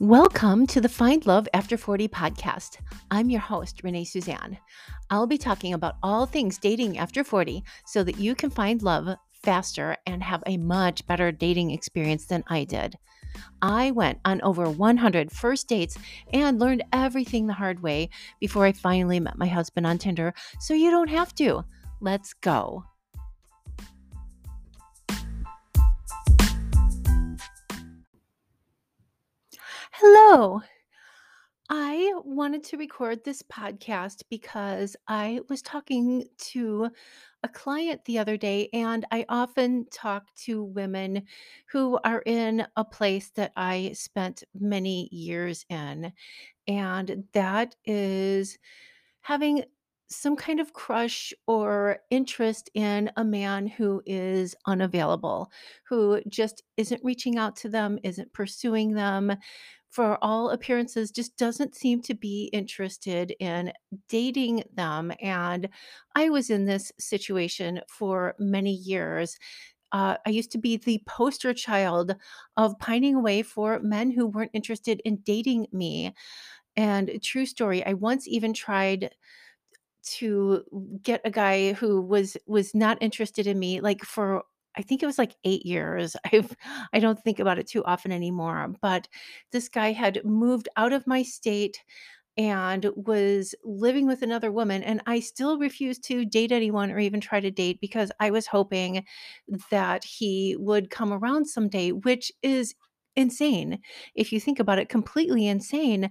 Welcome to the Find Love After 40 podcast. I'm your host, Renee Suzanne. I'll be talking about all things dating after 40 so that you can find love faster and have a much better dating experience than I did. I went on over 100 first dates and learned everything the hard way before I finally met my husband on Tinder, so you don't have to. Let's go. Hello. I wanted to record this podcast because I was talking to a client the other day, and I often talk to women who are in a place that I spent many years in, and that is having some kind of crush or interest in a man who is unavailable, who just isn't reaching out to them, isn't pursuing them, for all appearances, just doesn't seem to be interested in dating them. And I was in this situation for many years. Uh, I used to be the poster child of pining away for men who weren't interested in dating me. And true story, I once even tried to get a guy who was was not interested in me like for I think it was like 8 years. I've I don't think about it too often anymore, but this guy had moved out of my state and was living with another woman and I still refused to date anyone or even try to date because I was hoping that he would come around someday, which is insane if you think about it completely insane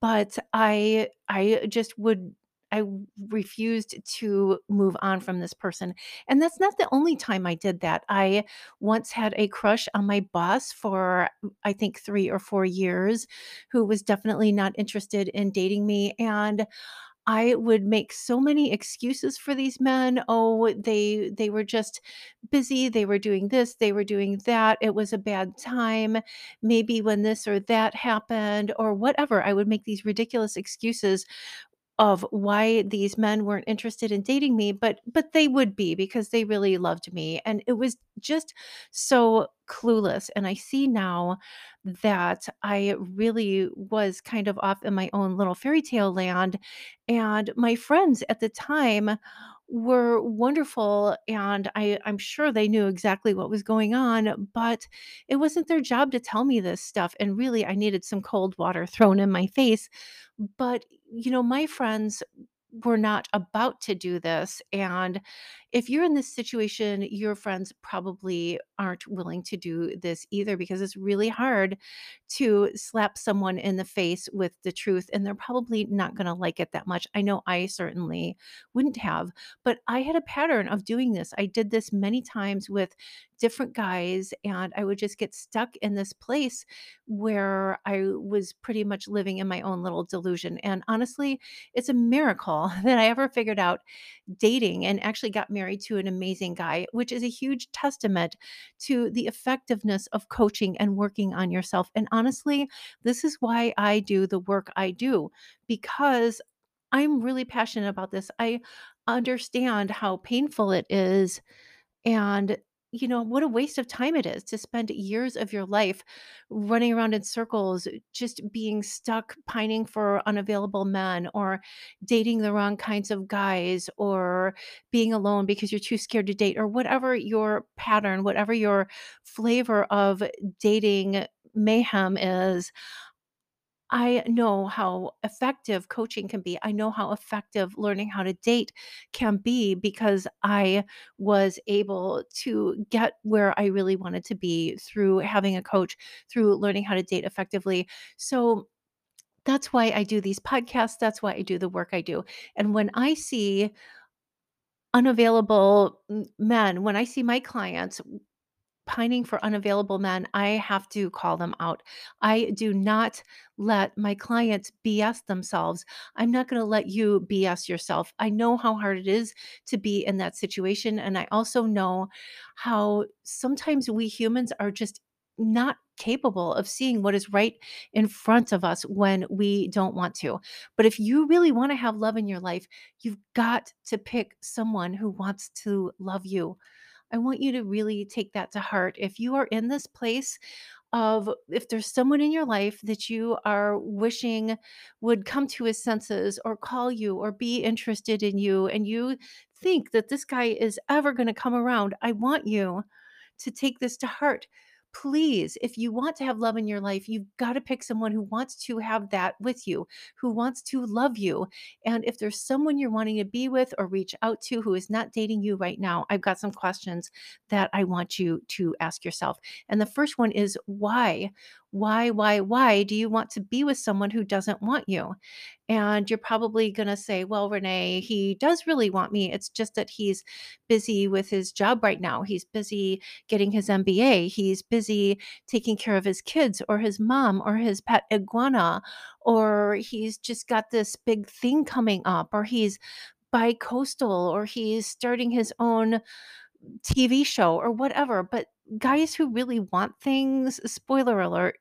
but i i just would I refused to move on from this person. And that's not the only time I did that. I once had a crush on my boss for, I think, three or four years, who was definitely not interested in dating me. And I would make so many excuses for these men. Oh, they they were just busy, they were doing this, they were doing that. It was a bad time. Maybe when this or that happened or whatever. I would make these ridiculous excuses of why these men weren't interested in dating me, but but they would be because they really loved me. And it was just so clueless. And I see now that I really was kind of off in my own little fairy tale land. And my friends at the time were wonderful and I, I'm sure they knew exactly what was going on, but it wasn't their job to tell me this stuff. And really, I needed some cold water thrown in my face. But, you know, my friends were not about to do this. And if you're in this situation, your friends probably aren't willing to do this either because it's really hard to slap someone in the face with the truth. And they're probably not going to like it that much. I know I certainly wouldn't have, but I had a pattern of doing this. I did this many times with different guys, and I would just get stuck in this place where I was pretty much living in my own little delusion. And honestly, it's a miracle that I ever figured out dating and actually got married to an amazing guy, which is a huge testament to the effectiveness of coaching and working on yourself. And honestly, this is why I do the work I do because I'm really passionate about this. I understand how painful it is and you know, what a waste of time it is to spend years of your life running around in circles, just being stuck pining for unavailable men or dating the wrong kinds of guys or being alone because you're too scared to date or whatever your pattern, whatever your flavor of dating mayhem is. I know how effective coaching can be. I know how effective learning how to date can be because I was able to get where I really wanted to be through having a coach, through learning how to date effectively. So that's why I do these podcasts. That's why I do the work I do. And when I see unavailable men, when I see my clients pining for unavailable men, I have to call them out. I do not let my clients BS themselves. I'm not going to let you BS yourself. I know how hard it is to be in that situation. And I also know how sometimes we humans are just not capable of seeing what is right in front of us when we don't want to. But if you really want to have love in your life, you've got to pick someone who wants to love you I want you to really take that to heart. If you are in this place, of if there's someone in your life that you are wishing would come to his senses or call you or be interested in you and you think that this guy is ever going to come around, I want you to take this to heart. Please, if you want to have love in your life, you've got to pick someone who wants to have that with you, who wants to love you. And if there's someone you're wanting to be with or reach out to who is not dating you right now, I've got some questions that I want you to ask yourself. And the first one is why? Why, why, why do you want to be with someone who doesn't want you? And you're probably going to say, well, Renee, he does really want me. It's just that he's busy with his job right now. He's busy getting his MBA. He's busy taking care of his kids or his mom or his pet iguana, or he's just got this big thing coming up, or he's bi-coastal, or he's starting his own TV show or whatever. But guys who really want things, spoiler alert,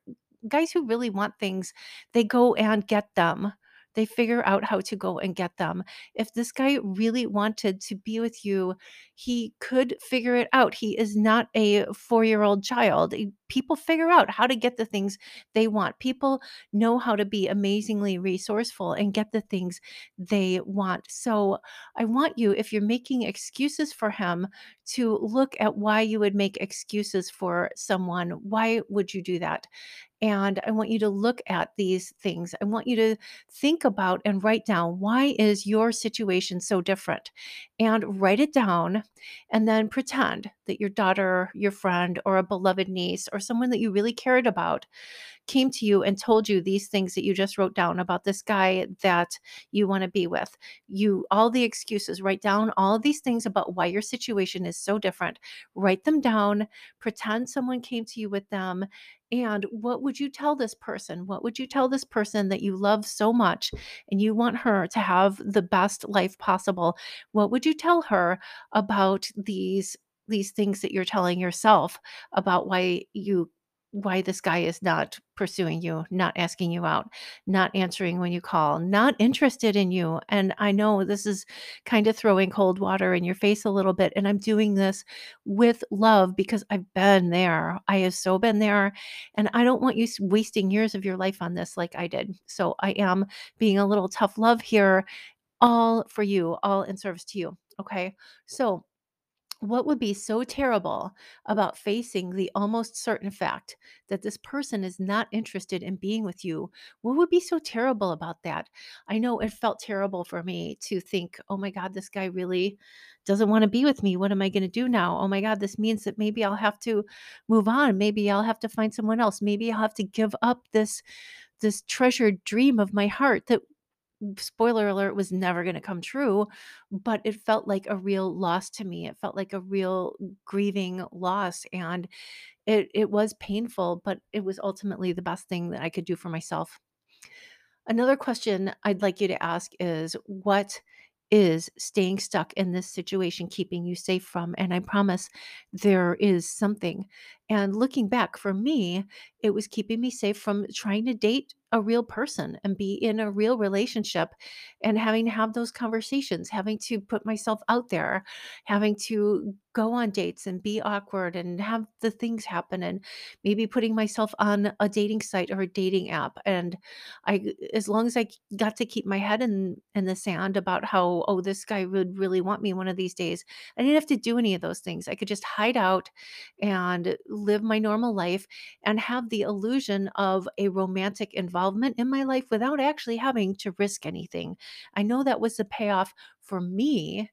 guys who really want things, they go and get them. They figure out how to go and get them. If this guy really wanted to be with you, he could figure it out. He is not a four year old child. People figure out how to get the things they want. People know how to be amazingly resourceful and get the things they want. So I want you, if you're making excuses for him, to look at why you would make excuses for someone. Why would you do that? And I want you to look at these things. I want you to think about and write down why is your situation so different? And write it down and then pretend that your daughter, your friend, or a beloved niece, or someone that you really cared about came to you and told you these things that you just wrote down about this guy that you want to be with. You, all the excuses, write down all these things about why your situation is so different. Write them down, pretend someone came to you with them. And what would you tell this person? What would you tell this person that you love so much and you want her to have the best life possible? What would you tell her about these these things that you're telling yourself about why you why this guy is not pursuing you, not asking you out, not answering when you call, not interested in you. And I know this is kind of throwing cold water in your face a little bit. And I'm doing this with love because I've been there. I have so been there. And I don't want you wasting years of your life on this like I did. So I am being a little tough love here, all for you, all in service to you. Okay. So, what would be so terrible about facing the almost certain fact that this person is not interested in being with you? What would be so terrible about that? I know it felt terrible for me to think, oh my God, this guy really doesn't want to be with me. What am I going to do now? Oh my God, this means that maybe I'll have to move on. Maybe I'll have to find someone else. Maybe I'll have to give up this this treasured dream of my heart that spoiler alert was never going to come true but it felt like a real loss to me it felt like a real grieving loss and it it was painful but it was ultimately the best thing that i could do for myself Another question I'd like you to ask is what is staying stuck in this situation keeping you safe from? And I promise there is something. And looking back for me, it was keeping me safe from trying to date a real person and be in a real relationship and having to have those conversations, having to put myself out there, having to go on dates and be awkward and have the things happen and maybe putting myself on a dating site or a dating app and I as long as I got to keep my head in in the sand about how, "Oh, this guy would really want me one of these days," I didn't have to do any of those things. I could just hide out and live my normal life and have the illusion of a romantic involvement in my life without actually having to risk anything. I know that was the payoff for me,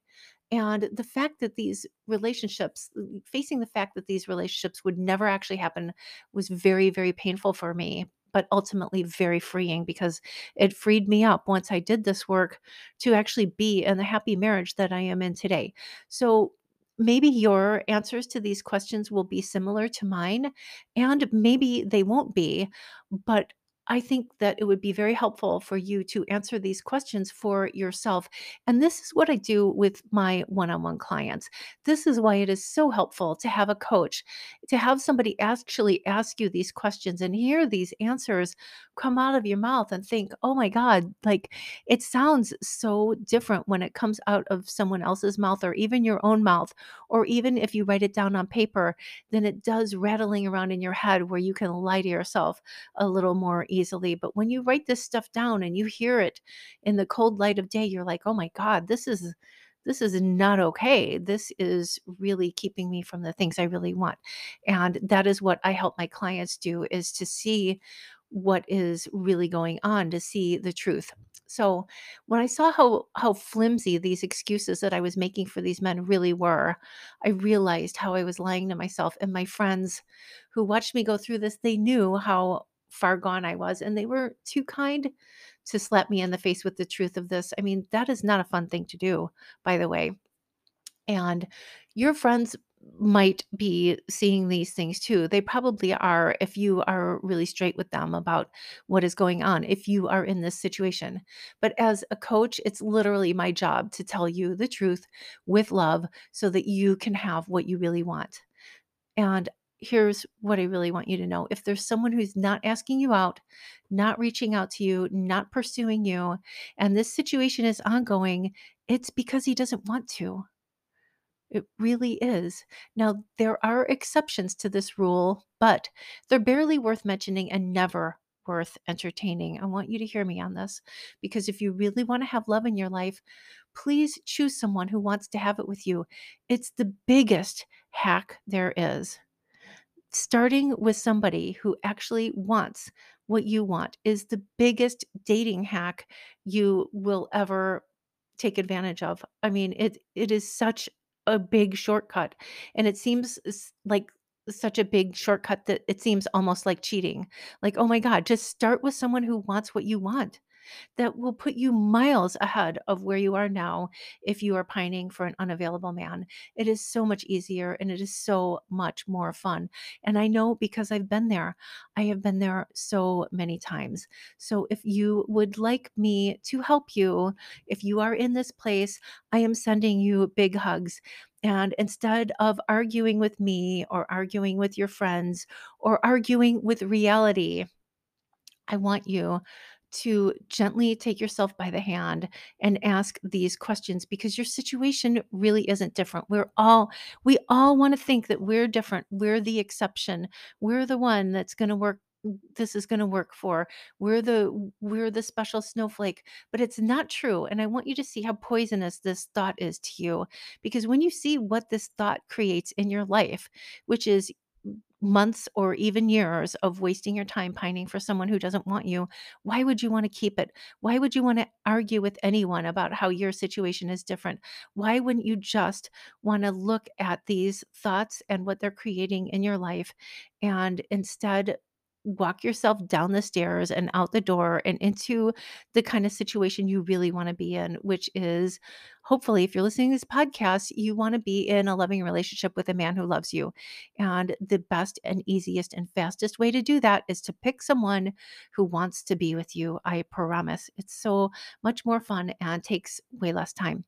and the fact that these relationships facing the fact that these relationships would never actually happen was very, very painful for me, but ultimately very freeing because it freed me up once I did this work to actually be in the happy marriage that I am in today. So maybe your answers to these questions will be similar to mine, and maybe they won't be, but I think that it would be very helpful for you to answer these questions for yourself. And this is what I do with my one on one clients. This is why it is so helpful to have a coach, to have somebody actually ask you these questions and hear these answers come out of your mouth and think, oh my God, like it sounds so different when it comes out of someone else's mouth or even your own mouth, or even if you write it down on paper, than it does rattling around in your head where you can lie to yourself a little more easily. But when you write this stuff down and you hear it in the cold light of day, you're like, oh my God, this is this is not okay. This is really keeping me from the things I really want. And that is what I help my clients do is to see what is really going on, to see the truth. So when I saw how how flimsy these excuses that I was making for these men really were, I realized how I was lying to myself and my friends who watched me go through this, they knew how far gone I was and they were too kind to slap me in the face with the truth of this. I mean, that is not a fun thing to do, by the way. And your friends might be seeing these things too. They probably are if you are really straight with them about what is going on, if you are in this situation. But as a coach, it's literally my job to tell you the truth with love so that you can have what you really want. And here's what I really want you to know. If there's someone who's not asking you out, not reaching out to you, not pursuing you, and this situation is ongoing, it's because he doesn't want to. It really is. Now, there are exceptions to this rule, but they're barely worth mentioning and never worth entertaining. I want you to hear me on this because if you really want to have love in your life, please choose someone who wants to have it with you. It's the biggest hack there is starting with somebody who actually wants what you want is the biggest dating hack you will ever take advantage of. I mean, it it is such a big shortcut and it seems like such a big shortcut that it seems almost like cheating. Like, oh my god, just start with someone who wants what you want that will put you miles ahead of where you are now if you are pining for an unavailable man. It is so much easier and it is so much more fun. And I know because I've been there. I have been there so many times. So if you would like me to help you, if you are in this place, I am sending you big hugs. And instead of arguing with me or arguing with your friends or arguing with reality, I want you to gently take yourself by the hand and ask these questions because your situation really isn't different. We're all we all want to think that we're different. We're the exception. We're the one that's going to work this is going to work for. We're the we're the special snowflake, but it's not true. And I want you to see how poisonous this thought is to you because when you see what this thought creates in your life, which is months or even years of wasting your time pining for someone who doesn't want you, why would you want to keep it? Why would you want to argue with anyone about how your situation is different? Why wouldn't you just want to look at these thoughts and what they're creating in your life and instead walk yourself down the stairs and out the door and into the kind of situation you really want to be in, which is hopefully, if you're listening to this podcast, you want to be in a loving relationship with a man who loves you. And the best and easiest and fastest way to do that is to pick someone who wants to be with you. I promise. It's so much more fun and takes way less time.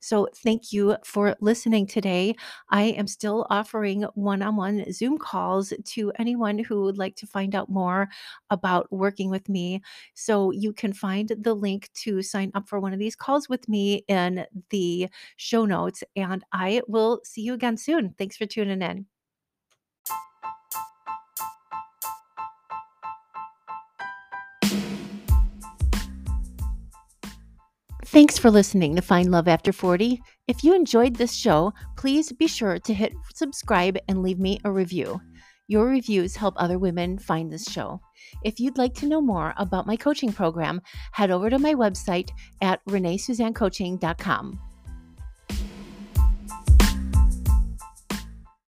So, thank you for listening today. I am still offering one on one Zoom calls to anyone who would like to find out more about working with me. So, you can find the link to sign up for one of these calls with me in the show notes. And I will see you again soon. Thanks for tuning in. Thanks for listening to Find Love After 40. If you enjoyed this show, please be sure to hit subscribe and leave me a review. Your reviews help other women find this show. If you'd like to know more about my coaching program, head over to my website at reneesuzannecoaching.com.